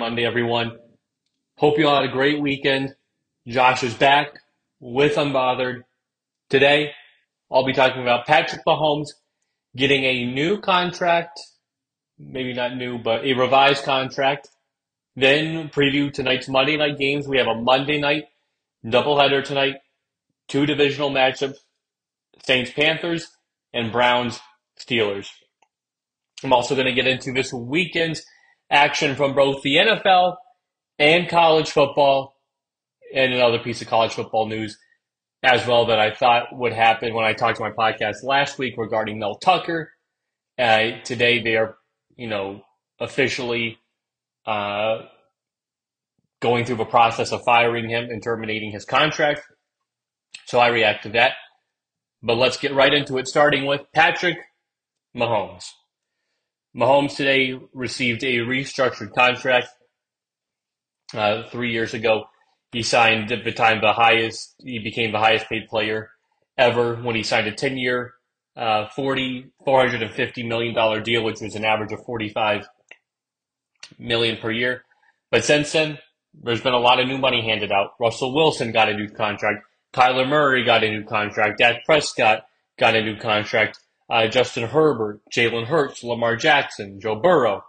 Monday, everyone. Hope you all had a great weekend. Josh is back with Unbothered. Today, I'll be talking about Patrick Mahomes getting a new contract, maybe not new, but a revised contract. Then preview tonight's Monday night games. We have a Monday night doubleheader tonight, two divisional matchups, Saints Panthers and Browns Steelers. I'm also going to get into this weekend's action from both the NFL and college football and another piece of college football news as well that I thought would happen when I talked to my podcast last week regarding Mel Tucker. Uh, today they are, you know, officially uh, going through the process of firing him and terminating his contract. So I react to that. But let's get right into it, starting with Patrick Mahomes. Mahomes today received a restructured contract uh, three years ago. He signed at the time the highest, he became the highest paid player ever when he signed a 10 year, uh, 40, $450 million deal, which was an average of 45 million per year. But since then, there's been a lot of new money handed out. Russell Wilson got a new contract. Kyler Murray got a new contract. Dak Prescott got a new contract. Uh, Justin Herbert, Jalen Hurts, Lamar Jackson, Joe Burrow.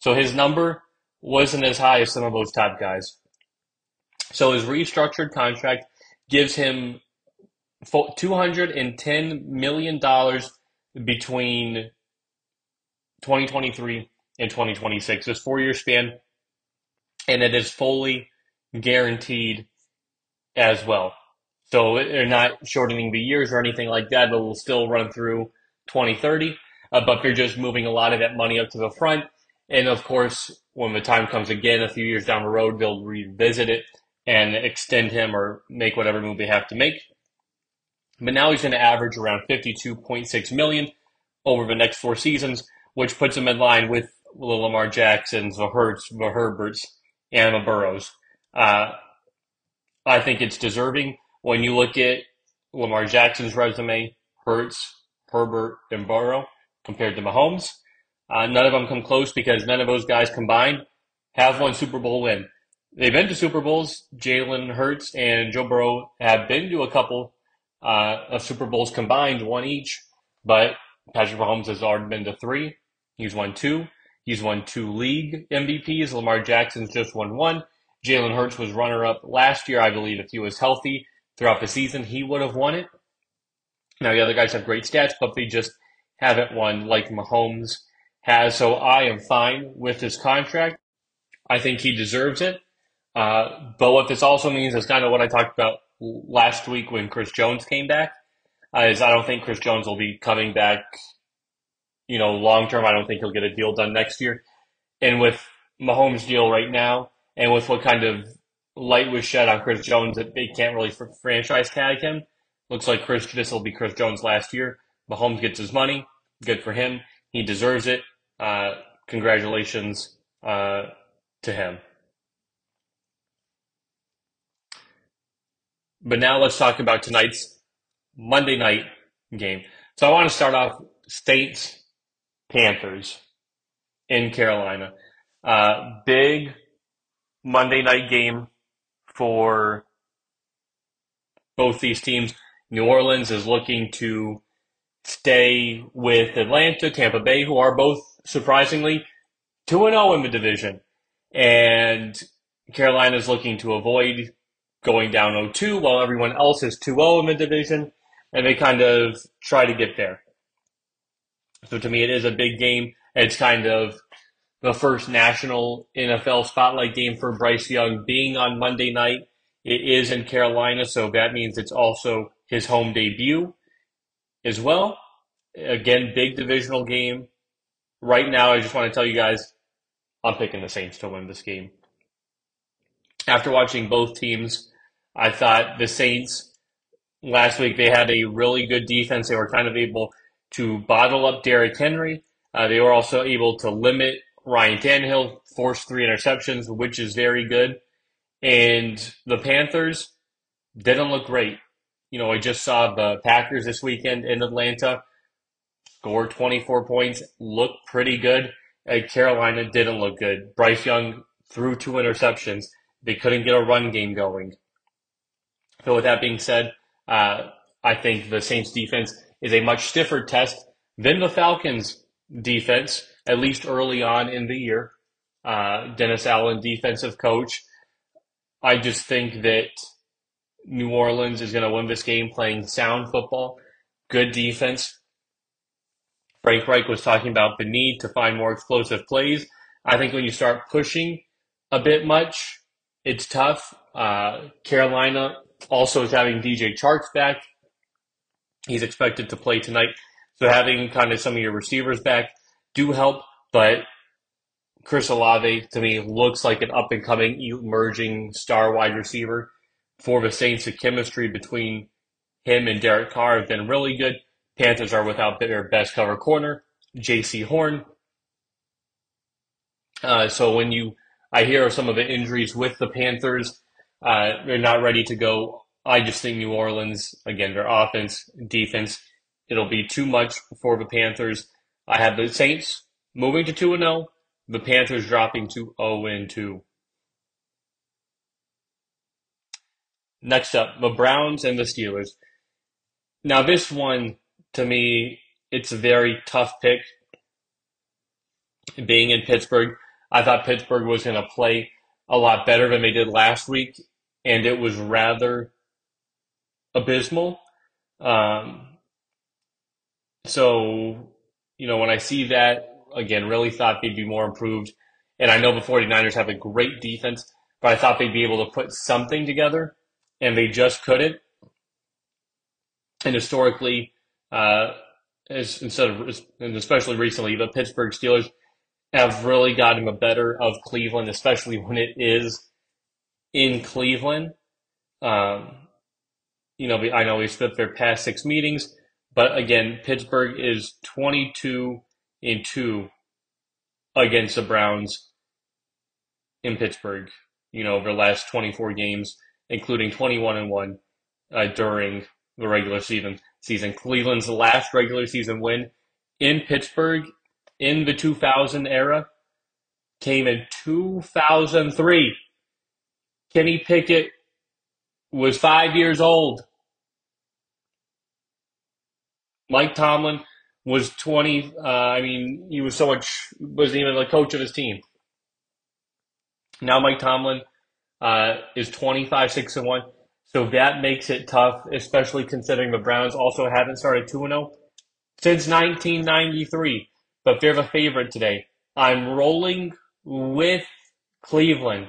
So his number wasn't as high as some of those top guys. So his restructured contract gives him $210 million between 2023 and 2026. This four year span, and it is fully guaranteed as well. So they're not shortening the years or anything like that, but will still run through 2030. Uh, but they're just moving a lot of that money up to the front. And of course, when the time comes again, a few years down the road, they'll revisit it and extend him or make whatever move they have to make. But now he's going to average around 52.6 million over the next four seasons, which puts him in line with the Lamar Jacksons, the Hurts, the Herberts, and the Burrows. Uh, I think it's deserving when you look at Lamar Jackson's resume, Hurts, Herbert, and Burrow compared to Mahomes. Uh, none of them come close because none of those guys combined have one Super Bowl win. They've been to Super Bowls. Jalen Hurts and Joe Burrow have been to a couple uh, of Super Bowls combined, one each. But Patrick Mahomes has already been to three. He's won two. He's won two league MVPs. Lamar Jackson's just won one. Jalen Hurts was runner up last year, I believe. If he was healthy throughout the season, he would have won it. Now, the other guys have great stats, but they just haven't won like Mahomes has. So I am fine with his contract. I think he deserves it. Uh, but what this also means is kind of what I talked about last week when Chris Jones came back. Uh, is I don't think Chris Jones will be coming back, you know, long term. I don't think he'll get a deal done next year. And with Mahomes' deal right now, and with what kind of light was shed on Chris Jones that they can't really franchise tag him, looks like Chris this will be Chris Jones last year. Mahomes gets his money. Good for him. He deserves it. Uh, congratulations uh, to him. But now let's talk about tonight's Monday night game. So I want to start off Saints Panthers in Carolina. Uh, big Monday night game for both these teams. New Orleans is looking to stay with Atlanta, Tampa Bay, who are both surprisingly 2 0 in the division. And Carolina is looking to avoid going down 0 2 while everyone else is 2 0 in the division. And they kind of try to get there. So to me, it is a big game. It's kind of the first national NFL spotlight game for Bryce Young being on Monday night. It is in Carolina, so that means it's also his home debut as well. Again, big divisional game. Right now, I just want to tell you guys, I'm picking the Saints to win this game. After watching both teams, I thought the Saints last week they had a really good defense. They were kind of able to bottle up Derrick Henry. Uh, they were also able to limit Ryan Tannehill, force three interceptions, which is very good. And the Panthers didn't look great. You know, I just saw the Packers this weekend in Atlanta score 24 points, look pretty good. Uh, Carolina didn't look good. Bryce Young threw two interceptions. They couldn't get a run game going. So with that being said, uh, I think the Saints defense is a much stiffer test than the Falcons defense, at least early on in the year. Uh, Dennis Allen, defensive coach. I just think that New Orleans is going to win this game playing sound football, good defense. Frank Reich was talking about the need to find more explosive plays. I think when you start pushing a bit much, it's tough. Uh, Carolina also is having DJ Charks back. He's expected to play tonight. So having kind of some of your receivers back do help, but Chris Olave to me looks like an up and coming emerging star wide receiver for the Saints. The chemistry between him and Derek Carr have been really good. Panthers are without their best cover corner, Jaycee Horn. Uh, so when you, I hear of some of the injuries with the Panthers, uh, they're not ready to go. I just think New Orleans, again, their offense, defense, it'll be too much for the Panthers. I have the Saints moving to 2 and 0, the Panthers dropping to 0 and 2. Next up, the Browns and the Steelers. Now, this one, to me, it's a very tough pick. Being in Pittsburgh, I thought Pittsburgh was going to play a lot better than they did last week, and it was rather abysmal. Um, so, you know, when I see that, again, really thought they'd be more improved. And I know the 49ers have a great defense, but I thought they'd be able to put something together, and they just couldn't. And historically, uh, as, instead of, and especially recently, the Pittsburgh Steelers have really gotten the better of Cleveland, especially when it is in Cleveland. Um, you know, I know we split their past six meetings, but again, Pittsburgh is 22 and 2 against the Browns in Pittsburgh, you know, over the last 24 games, including 21 and 1 uh, during the regular season. Season Cleveland's last regular season win in Pittsburgh in the 2000 era came in 2003. Kenny Pickett was five years old. Mike Tomlin was 20. Uh, I mean, he was so much, wasn't even the coach of his team. Now Mike Tomlin uh, is 25, 6 and 1. So that makes it tough, especially considering the Browns also haven't started 2 0 since 1993 but they're the favorite today. I'm rolling with Cleveland.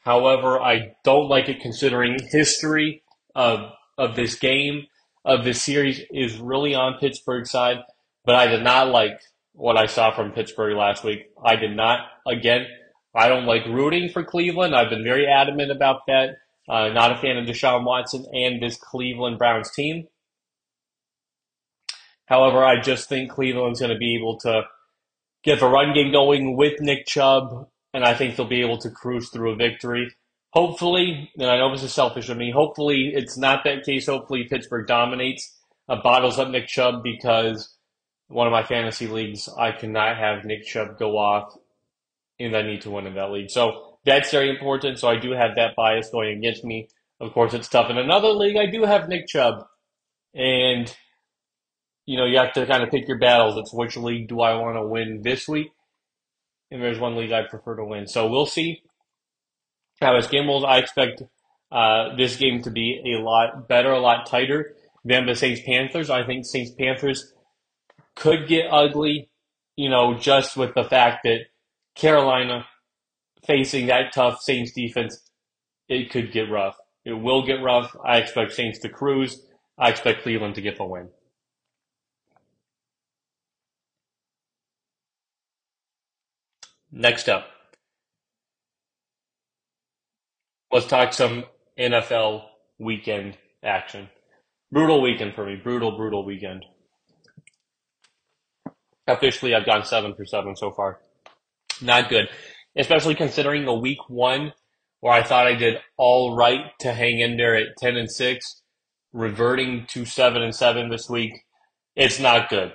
However, I don't like it considering history of of this game of this series is really on Pittsburgh's side. But I did not like what I saw from Pittsburgh last week. I did not. Again, I don't like rooting for Cleveland. I've been very adamant about that. Uh, not a fan of Deshaun Watson and this Cleveland Browns team. However, I just think Cleveland's going to be able to get the run game going with Nick Chubb, and I think they'll be able to cruise through a victory. Hopefully, and I know this is selfish of me, hopefully it's not that case. Hopefully Pittsburgh dominates, uh, bottles up Nick Chubb because one of my fantasy leagues, I cannot have Nick Chubb go off and I need to win in that league. So that's very important. So I do have that bias going against me. Of course, it's tough. In another league, I do have Nick Chubb. And you know, you have to kind of pick your battles. It's which league do I want to win this week? And there's one league I prefer to win. So we'll see how this game rolls. I expect uh, this game to be a lot better, a lot tighter than the Saints Panthers. I think Saints Panthers could get ugly, you know, just with the fact that Carolina facing that tough Saints defense, it could get rough. It will get rough. I expect Saints to cruise. I expect Cleveland to get the win. Next up, let's talk some NFL weekend action. Brutal weekend for me. Brutal, brutal weekend. Officially, I've gone seven for seven so far. Not good, especially considering the week one where I thought I did all right to hang in there at ten and six, reverting to seven and seven this week. It's not good.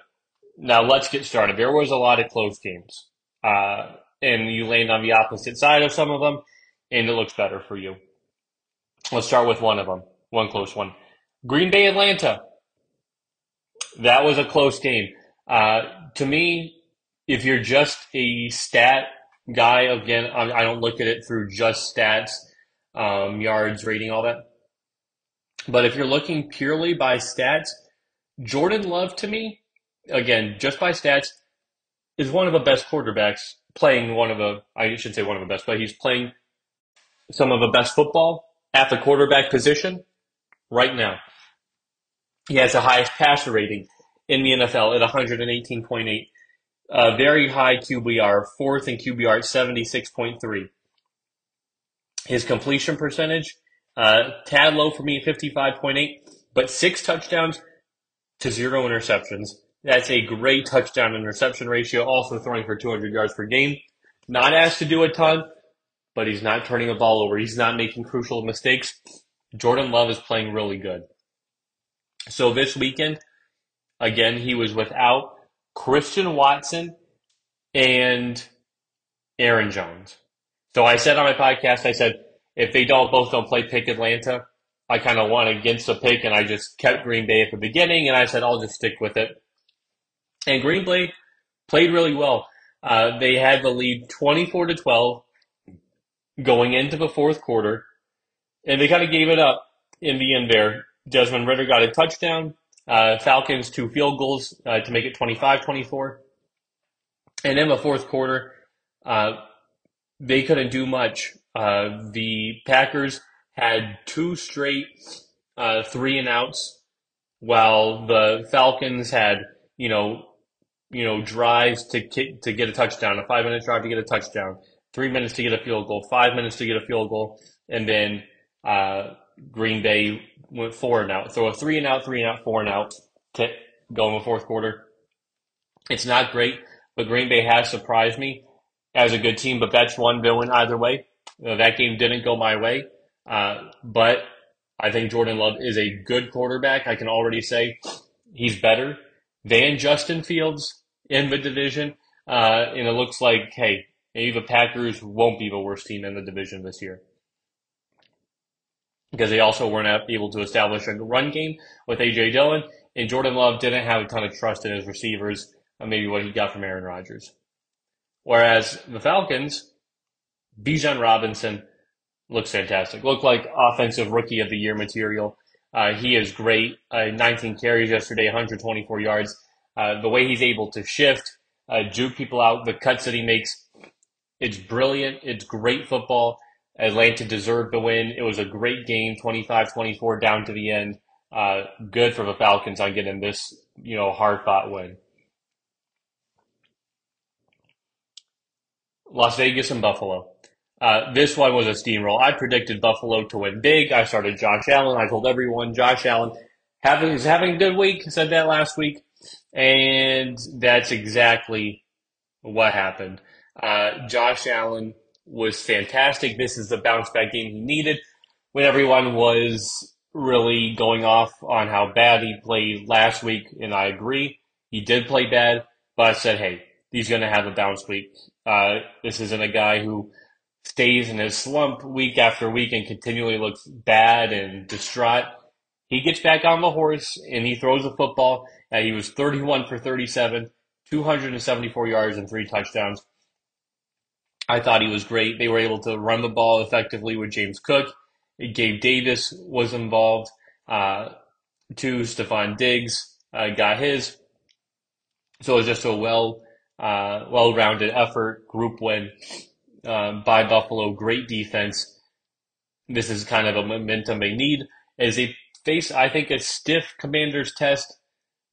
Now let's get started. There was a lot of close games. Uh, and you land on the opposite side of some of them, and it looks better for you. Let's start with one of them, one close one. Green Bay Atlanta. That was a close game. Uh, to me, if you're just a stat guy, again, I don't look at it through just stats, um, yards, rating, all that. But if you're looking purely by stats, Jordan Love to me, again, just by stats, is one of the best quarterbacks playing one of the, I should say one of the best, but he's playing some of the best football at the quarterback position right now. He has the highest passer rating in the NFL at 118.8. Uh, very high QBR, fourth in QBR at 76.3. His completion percentage, uh, tad low for me at 55.8, but six touchdowns to zero interceptions. That's a great touchdown interception ratio, also throwing for 200 yards per game. Not asked to do a ton, but he's not turning the ball over. He's not making crucial mistakes. Jordan Love is playing really good. So this weekend, again, he was without Christian Watson and Aaron Jones. So I said on my podcast, I said, if they don't both don't play pick Atlanta, I kind of went against the pick and I just kept Green Bay at the beginning and I said, I'll just stick with it. And Green Bay played really well. Uh, they had the lead 24 to 12 going into the fourth quarter and they kind of gave it up in the end there. Desmond Ridder got a touchdown. Uh, Falcons two field goals uh, to make it 25-24. And in the fourth quarter, uh, they couldn't do much. Uh, the Packers had two straight uh, three and outs, while the Falcons had you know you know drives to kick, to get a touchdown, a five minute drive to get a touchdown, three minutes to get a field goal, five minutes to get a field goal, and then uh, Green Bay went four and out. So a three and out, three and out, four and out to go in the fourth quarter. It's not great, but Green Bay has surprised me as a good team. But that's one villain either way. Uh, that game didn't go my way, uh, but I think Jordan Love is a good quarterback. I can already say he's better than Justin Fields in the division. Uh, and it looks like, hey, maybe the Packers won't be the worst team in the division this year because they also weren't able to establish a run game with AJ Dillon, and Jordan Love didn't have a ton of trust in his receivers, maybe what he got from Aaron Rodgers. Whereas the Falcons, Bijan Robinson looks fantastic. Looked like offensive rookie of the year material. Uh, he is great. Uh, 19 carries yesterday, 124 yards. Uh, the way he's able to shift, uh, juke people out, the cuts that he makes, it's brilliant. It's great football. Atlanta deserved the win. It was a great game, 25-24 down to the end. Uh, good for the Falcons on getting this, you know, hard fought win. Las Vegas and Buffalo. Uh, this one was a steamroll. I predicted Buffalo to win big. I started Josh Allen. I told everyone Josh Allen having is having a good week. Said that last week, and that's exactly what happened. Uh, Josh Allen was fantastic. This is the bounce back game he needed when everyone was really going off on how bad he played last week. And I agree, he did play bad, but I said, hey, he's going to have a bounce week. Uh, this isn't a guy who stays in his slump week after week and continually looks bad and distraught. He gets back on the horse and he throws the football. Uh, he was 31 for 37, 274 yards and three touchdowns. I thought he was great. They were able to run the ball effectively with James Cook. Gabe Davis was involved. Uh, too, Stefon Diggs uh, got his. So it was just a well, uh, well-rounded effort, group win uh, by Buffalo. Great defense. This is kind of a momentum they need as they face, I think, a stiff Commanders test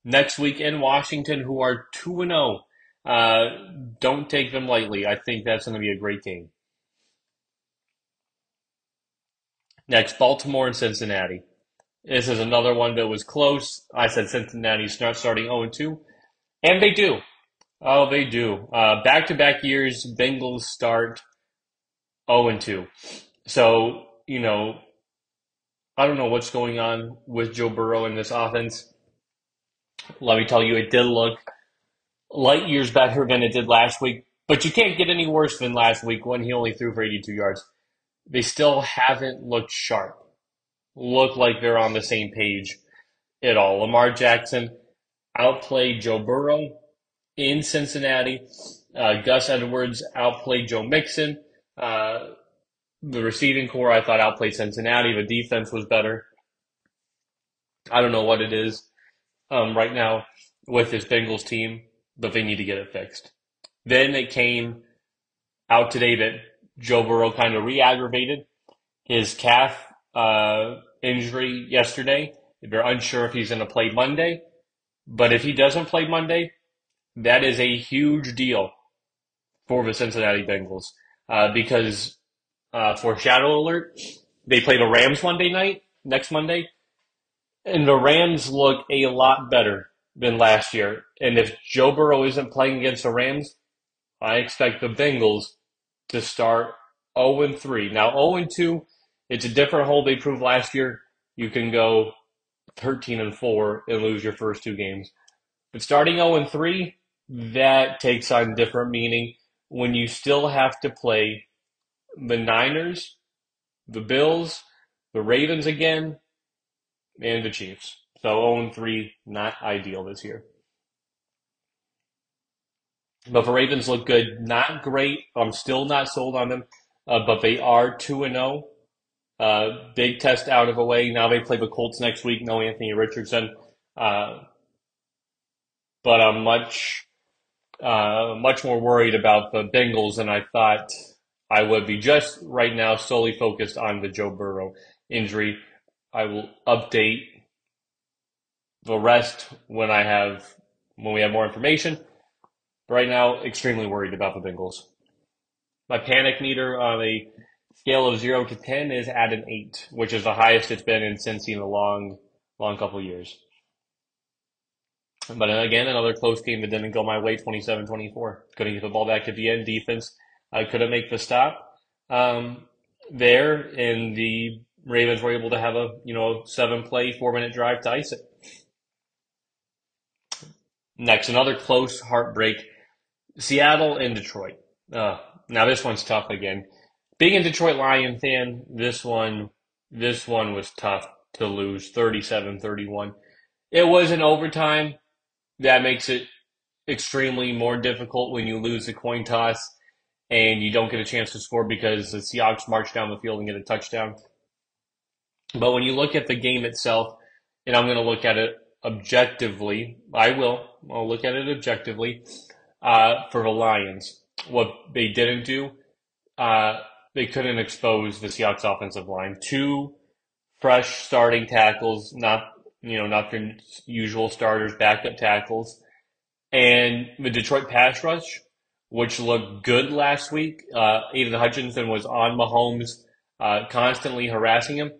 next week in Washington, who are two and zero. Uh, don't take them lightly. I think that's going to be a great game. Next, Baltimore and Cincinnati. This is another one that was close. I said Cincinnati's starting 0 2, and they do. Oh, they do. Back to back years, Bengals start 0 2. So, you know, I don't know what's going on with Joe Burrow in this offense. Let me tell you, it did look light years better than it did last week. But you can't get any worse than last week when he only threw for 82 yards. They still haven't looked sharp, look like they're on the same page at all. Lamar Jackson outplayed Joe Burrow in Cincinnati. Uh, Gus Edwards outplayed Joe Mixon. Uh, the receiving corps, I thought, outplayed Cincinnati. The defense was better. I don't know what it is um, right now with this Bengals team, but they need to get it fixed. Then it came out today that Joe Burrow kind of re-aggravated his calf uh, injury yesterday. They're unsure if he's going to play Monday, but if he doesn't play Monday, that is a huge deal for the Cincinnati Bengals uh, because uh, foreshadow alert, they play the Rams Monday night next Monday, and the Rams look a lot better than last year. And if Joe Burrow isn't playing against the Rams, I expect the Bengals to start 0 3. Now 0 2, it's a different hole they proved last year. You can go 13 and 4 and lose your first two games. But starting 0 3, that takes on different meaning when you still have to play the Niners, the Bills, the Ravens again, and the Chiefs. So 0 3, not ideal this year. But the Ravens look good. Not great. I'm still not sold on them, uh, but they are 2 and 0. Uh, big test out of the way. Now they play the Colts next week. No Anthony Richardson. Uh, but I'm much, uh, much more worried about the Bengals than I thought I would be. Just right now, solely focused on the Joe Burrow injury. I will update the rest when I have when we have more information. But right now, extremely worried about the Bengals. My panic meter on a scale of zero to ten is at an eight, which is the highest it's been in Cincy in a long, long couple years. But again, another close game that didn't go my way, 27-24. Couldn't get the ball back at the end. Defense I couldn't make the stop um, there, and the Ravens were able to have a you know seven play, four minute drive to ice it. Next, another close heartbreak: Seattle and Detroit. Uh, now this one's tough again. Being a Detroit Lion fan, this one this one was tough to lose 37-31. It was an overtime. That makes it extremely more difficult when you lose the coin toss and you don't get a chance to score because the Seahawks march down the field and get a touchdown. But when you look at the game itself, and I'm going to look at it objectively, I will. I'll look at it objectively uh, for the Lions. What they didn't do, uh, they couldn't expose the Seahawks offensive line. Two fresh starting tackles, not you know not their usual starters, backup tackles, and the Detroit pass rush which looked good last week. Uh, Aidan Hutchinson was on Mahomes, uh, constantly harassing him,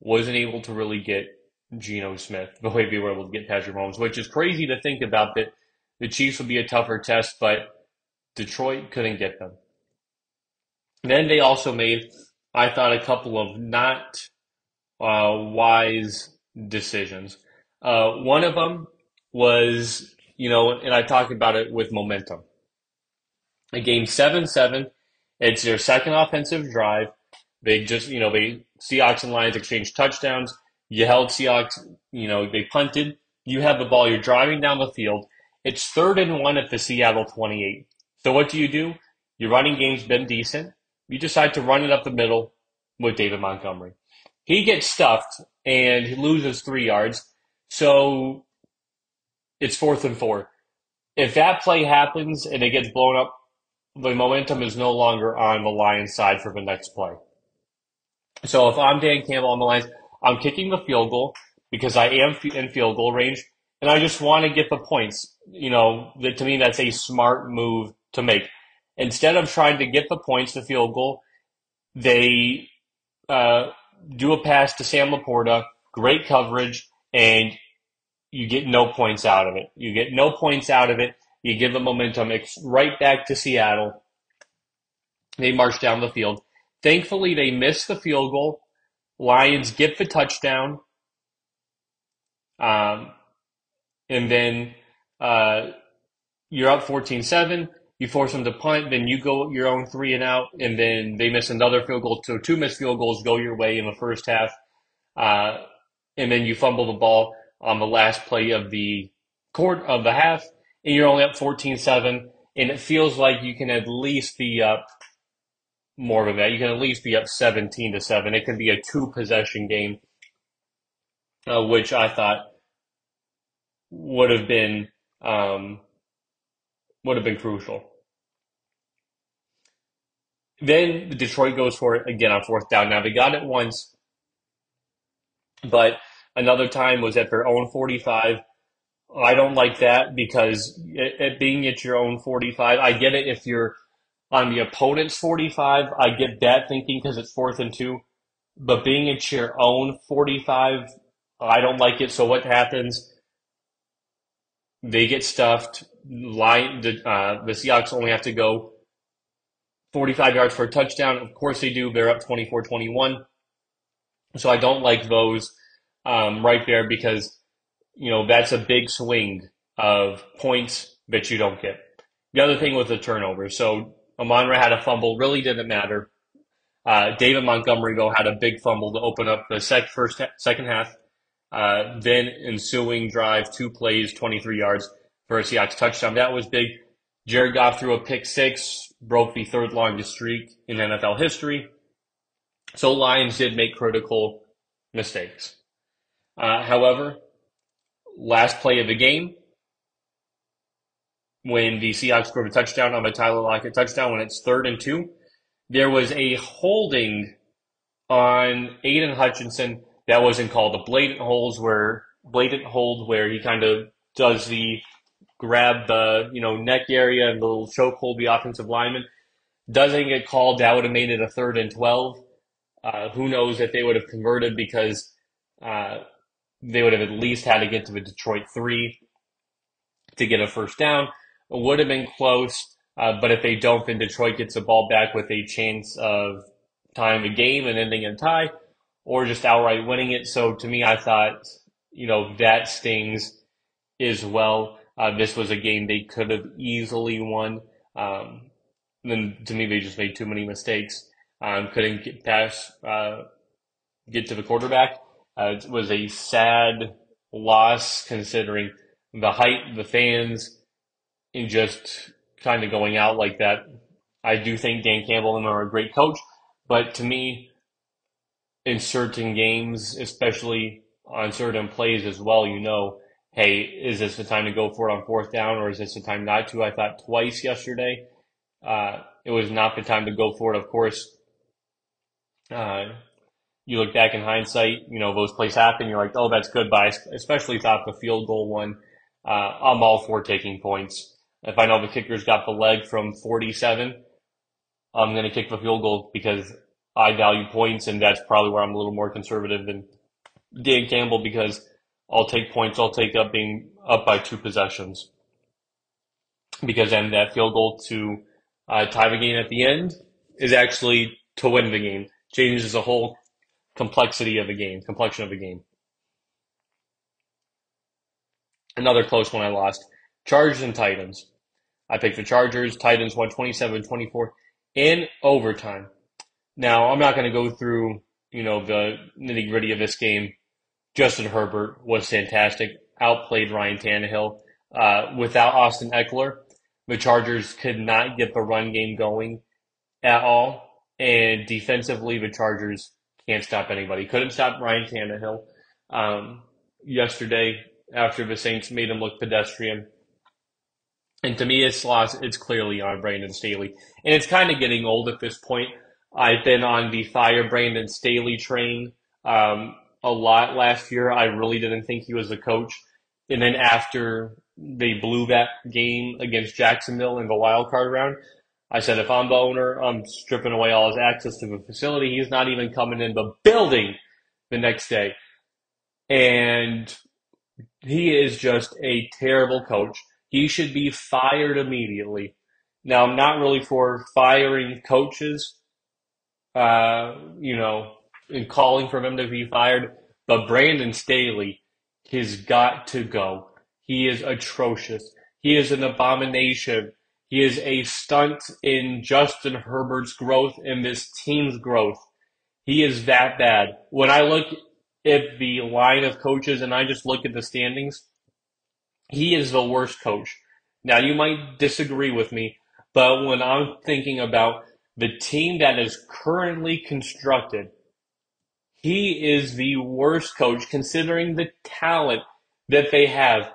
wasn't able to really get Geno Smith the way we were able to get Patrick Mahomes, which is crazy to think about that the Chiefs would be a tougher test, but Detroit couldn't get them. then they also made, I thought, a couple of not uh, wise decisions. Uh, one of them was, you know, and I talked about it with momentum a game seven seven. It's their second offensive drive. They just you know they Seahawks and Lions exchange touchdowns. You held Seahawks. You know they punted. You have the ball. You're driving down the field. It's third and one at the Seattle 28. So what do you do? Your running game's been decent. You decide to run it up the middle with David Montgomery. He gets stuffed and he loses three yards. So it's fourth and four. If that play happens and it gets blown up the momentum is no longer on the Lions side for the next play. So if I'm Dan Campbell on the Lions, I'm kicking the field goal because I am in field goal range and I just want to get the points. You know, that to me, that's a smart move to make. Instead of trying to get the points, the field goal, they uh, do a pass to Sam LaPorta, great coverage, and you get no points out of it. You get no points out of it. You give the momentum It's right back to Seattle. They march down the field. Thankfully, they miss the field goal. Lions get the touchdown. Um, and then uh, you're up 14 7. you force them to punt, then you go your own three and out, and then they miss another field goal. So two missed field goals go your way in the first half, uh, and then you fumble the ball on the last play of the court of the half, and you're only up 14-7, and it feels like you can at least be up more than that. You can at least be up 17 to seven. It can be a two possession game, uh, which I thought would have been um, would have been crucial. Then Detroit goes for it again on fourth down. Now they got it once, but another time was at their own 45. I don't like that because it, it being at your own 45, I get it if you're on the opponent's 45. I get that thinking because it's fourth and two, but being at your own 45, I don't like it. So what happens? They get stuffed. Line the uh, the Seahawks only have to go 45 yards for a touchdown. Of course they do. They're up 24-21. So I don't like those um, right there because you know that's a big swing of points that you don't get. The other thing was the turnover. So Amon had a fumble, really didn't matter. Uh, David Montgomery though had a big fumble to open up the sec- first second half. Uh, then ensuing drive, two plays, 23 yards for a Seahawks touchdown. That was big. Jared Goff threw a pick six, broke the third longest streak in NFL history. So Lions did make critical mistakes. Uh, however, last play of the game, when the Seahawks scored a touchdown on a Tyler Lockett touchdown, when it's third and two, there was a holding on Aidan Hutchinson that wasn't called. a blatant holes where blatant hold where he kind of does the grab the you know neck area and the little choke hold the offensive lineman. Doesn't get called. That would have made it a third and twelve. Uh, who knows if they would have converted because uh, they would have at least had to get to the Detroit three to get a first down. Would have been close, uh, but if they don't, then Detroit gets the ball back with a chance of tying the game and ending in a tie, or just outright winning it. So to me, I thought you know that stings as well. Uh, this was a game they could have easily won. Um, then to me, they just made too many mistakes. Um, couldn't get past, uh, get to the quarterback. Uh, it was a sad loss considering the height, the fans, and just kind of going out like that. I do think Dan Campbell and are a great coach, but to me, in certain games, especially on certain plays as well, you know, hey, is this the time to go for it on fourth down or is this the time not to? I thought twice yesterday. Uh, it was not the time to go for it. Of course, uh, you look back in hindsight, you know, those plays happen. You're like, oh, that's good. But I especially thought the field goal one, uh, I'm all for taking points. If I know the kicker's got the leg from 47, I'm going to kick the field goal because I value points, and that's probably where I'm a little more conservative than Dan Campbell because I'll take points. I'll take up being up by two possessions because then that field goal to uh, tie the game at the end is actually to win the game. Changes the whole complexity of the game, complexion of the game. Another close one I lost. Chargers and Titans. I picked the Chargers. Titans won 27-24 in overtime. Now, I'm not going to go through, you know, the nitty gritty of this game. Justin Herbert was fantastic. Outplayed Ryan Tannehill. Uh, without Austin Ekeler, the Chargers could not get the run game going at all. And defensively, the Chargers can't stop anybody. Couldn't stop Ryan Tannehill um, yesterday after the Saints made him look pedestrian. And to me, it's lost. It's clearly on Brandon Staley, and it's kind of getting old at this point. I've been on the fire Brandon Staley train um, a lot last year. I really didn't think he was a coach, and then after they blew that game against Jacksonville in the wild card round, I said if I'm the owner, I'm stripping away all his access to the facility. He's not even coming in the building the next day, and he is just a terrible coach. He should be fired immediately. Now, I'm not really for firing coaches, uh, you know, and calling for him to be fired, but Brandon Staley has got to go. He is atrocious. He is an abomination. He is a stunt in Justin Herbert's growth and this team's growth. He is that bad. When I look at the line of coaches and I just look at the standings, he is the worst coach. Now, you might disagree with me, but when I'm thinking about the team that is currently constructed, he is the worst coach considering the talent that they have.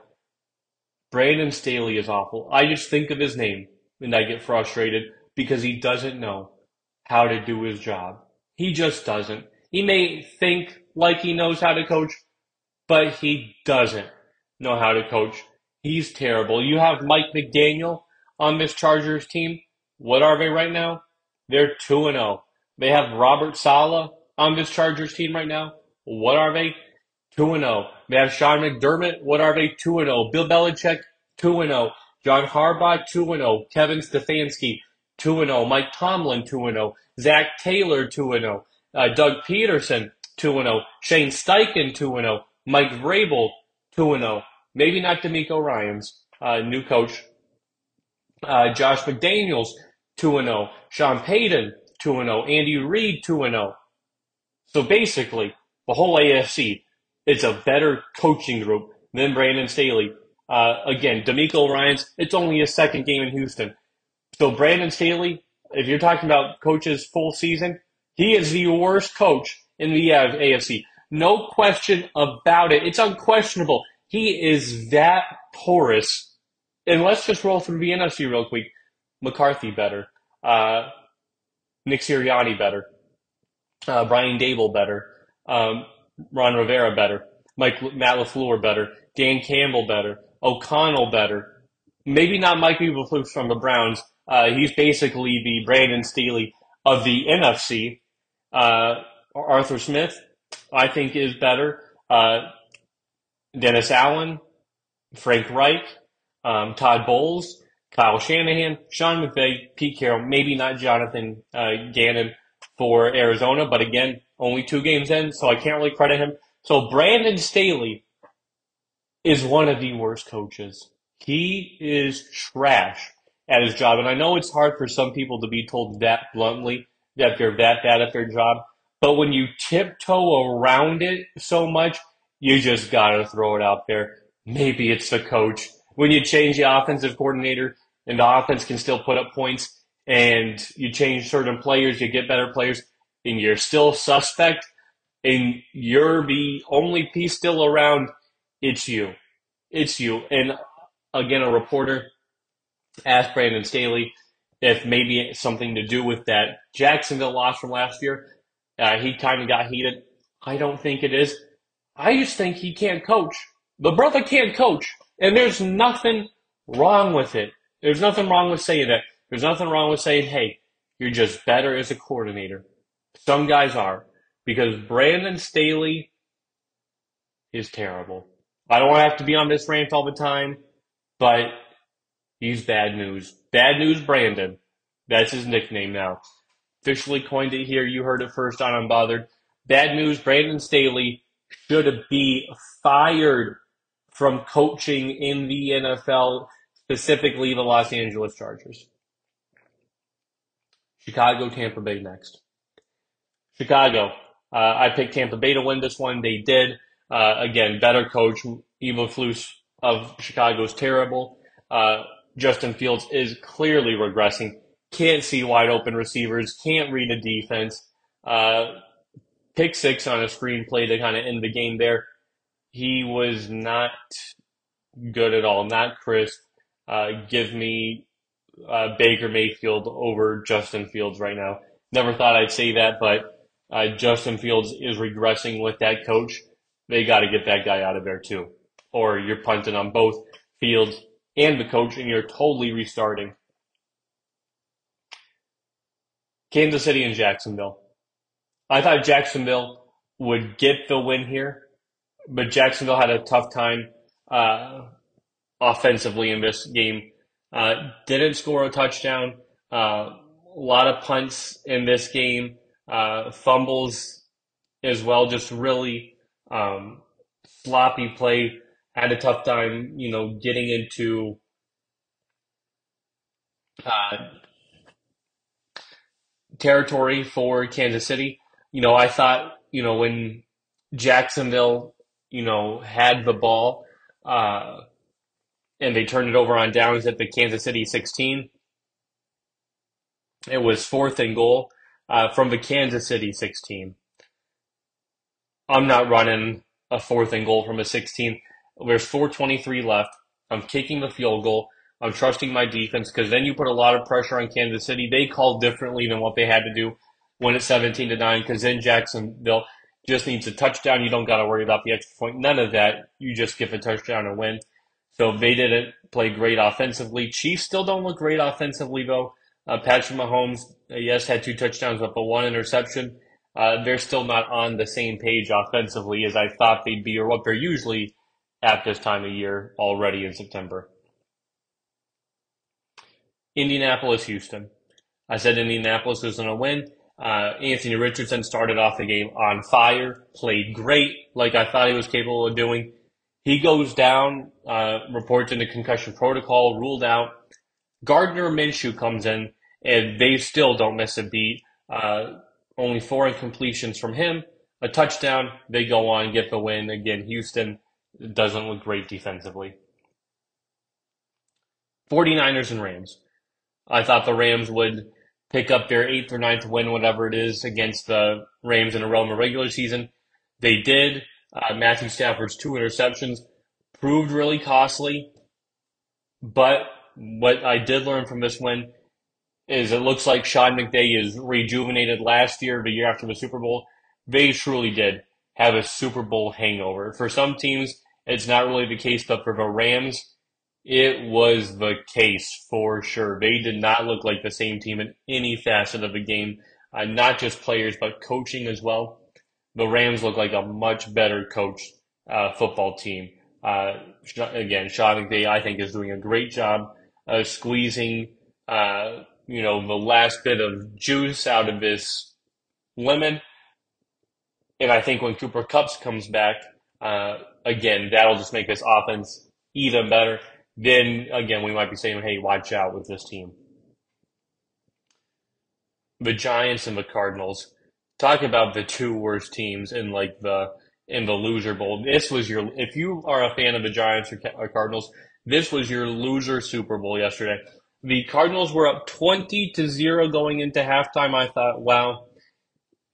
Brandon Staley is awful. I just think of his name and I get frustrated because he doesn't know how to do his job. He just doesn't. He may think like he knows how to coach, but he doesn't know how to coach. He's terrible. You have Mike McDaniel on this Chargers team. What are they right now? They're 2 and 0. They have Robert Saleh on this Chargers team right now. What are they? 2 and 0. They have Sean McDermott. What are they? 2 and 0. Bill Belichick 2 and 0. John Harbaugh 2 and 0. Kevin Stefanski 2 and 0. Mike Tomlin 2 and 0. Zac Taylor 2 and 0. Uh, Doug Pederson 2 and 0. Shane Steichen 2 and 0. Mike Vrabel 2 and 0. Maybe not DeMeco Ryans, uh, new coach. Uh, Josh McDaniels 2 and 0. Sean Payton 2 and 0. Andy Reid 2 and 0. So basically, the whole AFC, it's a better coaching group than Brandon Staley. Uh, again, DeMeco Ryans, it's only his second game in Houston. So Brandon Staley, if you're talking about coaches full season, he is the worst coach in the AFC. No question about it. It's unquestionable. He is that porous. And let's just roll through the NFC real quick. McCarthy better. Uh, Nick Sirianni better uh, Brian Daboll better, um, Ron Rivera better, Mike Matt LaFleur better, Dan Campbell better, O'Connell better. Maybe not Mike Eberflus from the Browns. Uh, he's basically the Brandon Staley of the NFC. Uh, Arthur Smith, I think, is better. Uh, Dennis Allen, Frank Reich, um, Todd Bowles, Kyle Shanahan, Sean McVay, Pete Carroll, maybe not Jonathan uh, Gannon for Arizona, but again, only two games in, so I can't really credit him. So Brandon Staley is one of the worst coaches. He is trash at his job. And I know it's hard for some people to be told that bluntly that they're that bad at their job. But when you tiptoe around it so much, you just gotta throw it out there. Maybe it's the coach. When you change the offensive coordinator and the offense can still put up points, and you change certain players, you get better players, and you're still suspect, and you're the only piece still around, it's you. It's you. And again, a reporter asked Brandon Staley if maybe it's something to do with that Jacksonville loss from last year. Uh, he kind of got heated. I don't think it is. I just think he can't coach. The brother can't coach. And there's nothing wrong with it. There's nothing wrong with saying that. There's nothing wrong with saying, hey, you're just better as a coordinator. Some guys are. Because Brandon Staley is terrible. I don't want to have to be on this rant all the time, but he's bad news. Bad news, Brandon. That's his nickname now. Officially coined it here. You heard it first on Unbothered. Bad news, Brandon Staley should be fired from coaching in the NFL, specifically the Los Angeles Chargers. Chicago, Tampa Bay next. Chicago. Uh, I picked Tampa Bay to win this one. They did. Uh, again, better coach. Eberflus of Chicago is terrible. Uh, Justin Fields is clearly regressing. Can't see wide open receivers. Can't read a defense. Pick six on a screenplay to kind of end the game there. He was not good at all. Not crisp. Uh, give me uh, Baker Mayfield over Justin Fields right now. Never thought I'd say that, but uh, Justin Fields is regressing with that coach. They got to get that guy out of there too, or you're punting on both Fields and the coach, and you're totally restarting. Kansas City and Jacksonville. I thought Jacksonville would get the win here, but Jacksonville had a tough time uh, offensively in this game. Uh, didn't score a touchdown. Uh, a lot of punts in this game. Uh, fumbles as well. Just really um, sloppy play. Had a tough time, you know, getting into uh, territory for Kansas City. You know, I thought, you know, when Jacksonville, you know, had the ball uh, and they turned it over on downs at the Kansas City 16, it was fourth and goal uh, from the Kansas City 16. I'm not running a fourth and goal from a 16. There's 4:23 left. I'm kicking the field goal. I'm trusting my defense because then you put a lot of pressure on Kansas City. They called differently than what they had to do when it's 17 to 9 because then Jacksonville just needs a touchdown. You don't got to worry about the extra point. None of that. You just give a touchdown and win. So they didn't play great offensively. Chiefs still don't look great offensively though. Uh, Patrick Mahomes, uh, yes, had two touchdowns, but the one interception. Uh, they're still not on the same page offensively as I thought they'd be, or what they're usually at this time of year already in September. Indianapolis, Houston. I said Indianapolis was going to win. Uh, Anthony Richardson started off the game on fire, played great, like I thought he was capable of doing. He goes down, uh, reports into concussion protocol, ruled out. Gardner Minshew comes in, and they still don't miss a beat. Uh, only four incompletions from him, a touchdown. They go on, get the win. Again, Houston doesn't look great defensively. 49ers and Rams. I thought the Rams would pick up their eighth or ninth win, whatever it is, against the Rams in a row in the regular season. They did. Uh, Matthew Stafford's two interceptions proved really costly. But what I did learn from this win is it looks like Sean McVay is rejuvenated last year, the year after the Super Bowl. They truly did have a Super Bowl hangover. For some teams, it's not really the case, but for the Rams, it was the case for sure. They did not look like the same team in any facet of the game, uh, not just players, but coaching as well. The Rams look like a much better coached uh, football team. Uh, again, Sean McVay, I think, is doing a great job of squeezing, uh, you know, the last bit of juice out of this lemon. And I think when Cooper Kupp comes back, uh, again, that'll just make this offense even better then again, we might be saying, hey, watch out with this team. The Giants and the Cardinals. Talk about the two worst teams in like the in the loser bowl. This was your if you are a fan of the Giants or Cardinals, this was your loser Super Bowl yesterday. The Cardinals were up 20 to 0 going into halftime. I thought, wow,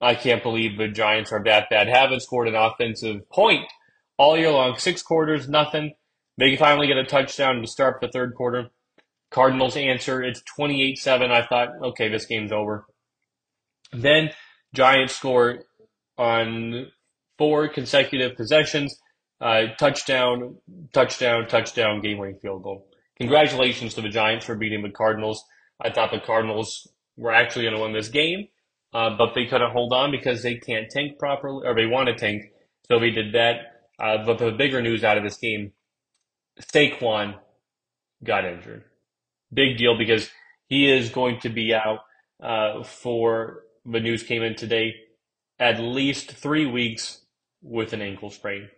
I can't believe the Giants are that bad. Haven't scored an offensive point all year long. Six quarters, nothing. They finally get a touchdown to start the third quarter. Cardinals answer. It's 28 7. I thought, okay, this game's over. Then Giants score on four consecutive possessions. Uh, touchdown, touchdown, touchdown, game winning field goal. Congratulations to the Giants for beating the Cardinals. I thought the Cardinals were actually going to win this game, uh, but they couldn't hold on because they can't tank properly, or they want to tank. So they did that. Uh, but the bigger news out of this game Saquon got injured. Big deal because he is going to be out uh, for the news came in today at least three weeks with an ankle sprain.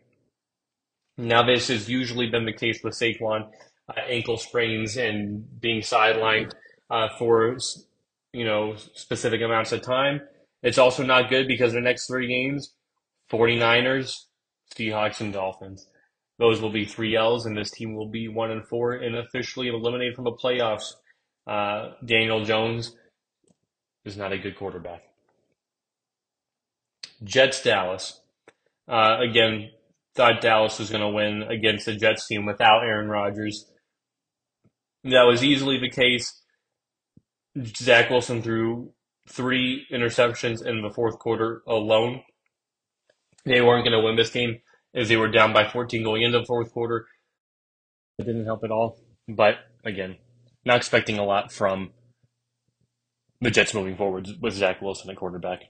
Now, this has usually been the case with Saquon, uh, ankle sprains and being sidelined uh, for you know specific amounts of time. It's also not good because the next three games, 49ers, Seahawks, and Dolphins. Those will be three L's, and this team will be one and four and officially eliminated from the playoffs. Uh, Daniel Jones is not a good quarterback. Jets Dallas. Uh, again, thought Dallas was going to win against the Jets team without Aaron Rodgers. That was easily the case. Zach Wilson threw three interceptions in the fourth quarter alone. They weren't going to win this game as they were down by 14 going into the fourth quarter. It didn't help at all. But again, not expecting a lot from the Jets moving forward with Zach Wilson at quarterback.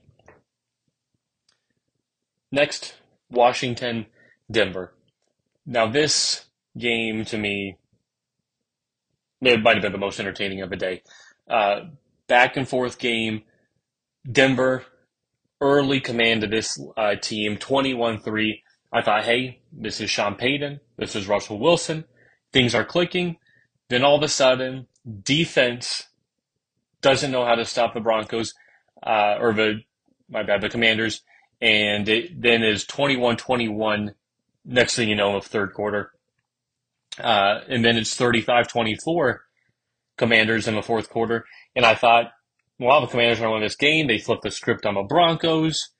Next, Washington, Denver. Now, this game to me, it might have been the most entertaining of the day. Uh, back and forth game. Denver, early command of this uh, team, 21 3. I thought, hey, this is Sean Payton. This is Russell Wilson. Things are clicking. Then all of a sudden, defense doesn't know how to stop the Broncos uh, or the my bad the Commanders, and it then is 21-21 next thing you know of third quarter. Uh, and then it's 35-24 Commanders in the fourth quarter. And I thought, well, the Commanders are to win this game. They flip the script on the Broncos.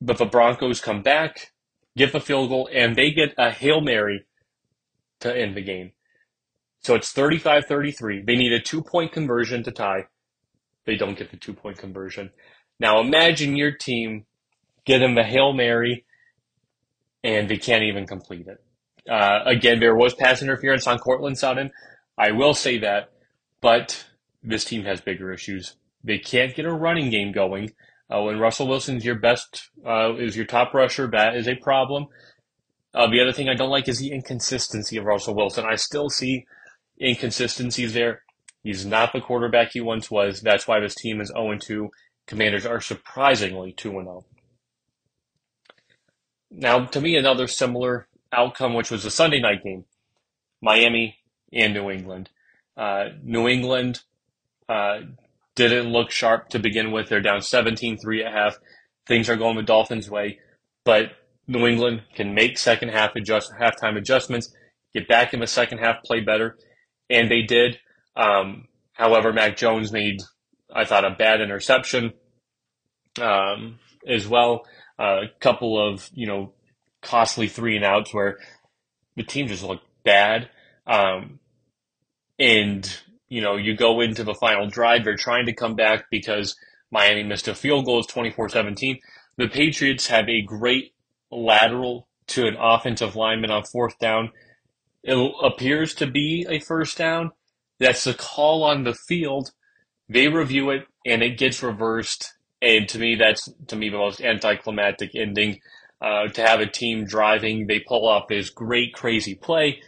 But the Broncos come back, get the field goal, and they get a Hail Mary to end the game. So it's 35 33. They need a two point conversion to tie. They don't get the two point conversion. Now imagine your team getting the Hail Mary and they can't even complete it. Uh, again, there was pass interference on Courtland Sutton. I will say that, but this team has bigger issues. They can't get a running game going. Uh, when Russell Wilson's your best, uh, is your top rusher, that is a problem. Uh, the other thing I don't like is the inconsistency of Russell Wilson. I still see inconsistencies there. He's not the quarterback he once was. That's why this team is 0 2. Commanders are surprisingly 2 0. Now, to me, another similar outcome, which was a Sunday night game Miami and New England. Uh, New England uh, didn't look sharp to begin with. They're down 17 3 at half. Things are going the Dolphins' way, but New England can make second half adjust halftime adjustments, get back in the second half, play better, and they did. Um, however, Mac Jones made, I thought, a bad interception um, as well. Uh, a couple of you know costly three and outs where the team just looked bad. Um, and, you know, you go into the final drive, they're trying to come back because Miami missed a field goal, it's 24 17. The Patriots have a great lateral to an offensive lineman on fourth down. It appears to be a first down. That's the call on the field. They review it and it gets reversed. And to me, that's to me the most anticlimactic ending uh, to have a team driving. They pull off this great, crazy play,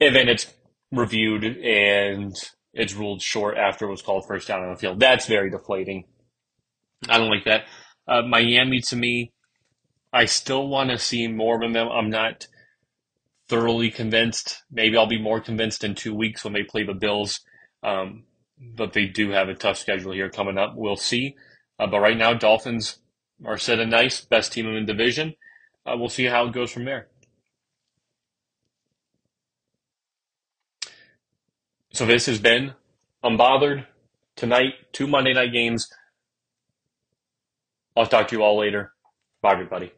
and then it's reviewed and it's ruled short after it was called first down on the field. That's very deflating. I don't like that. Uh, Miami, to me, I still want to see more of them. I'm not thoroughly convinced. Maybe I'll be more convinced in two weeks when they play the Bills. Um, but they do have a tough schedule here coming up. We'll see. Uh, but right now, Dolphins are sitting nice, best team in the division. Uh, we'll see how it goes from there. So this has been Unbothered tonight, two Monday night games. I'll talk to you all later. Bye, everybody.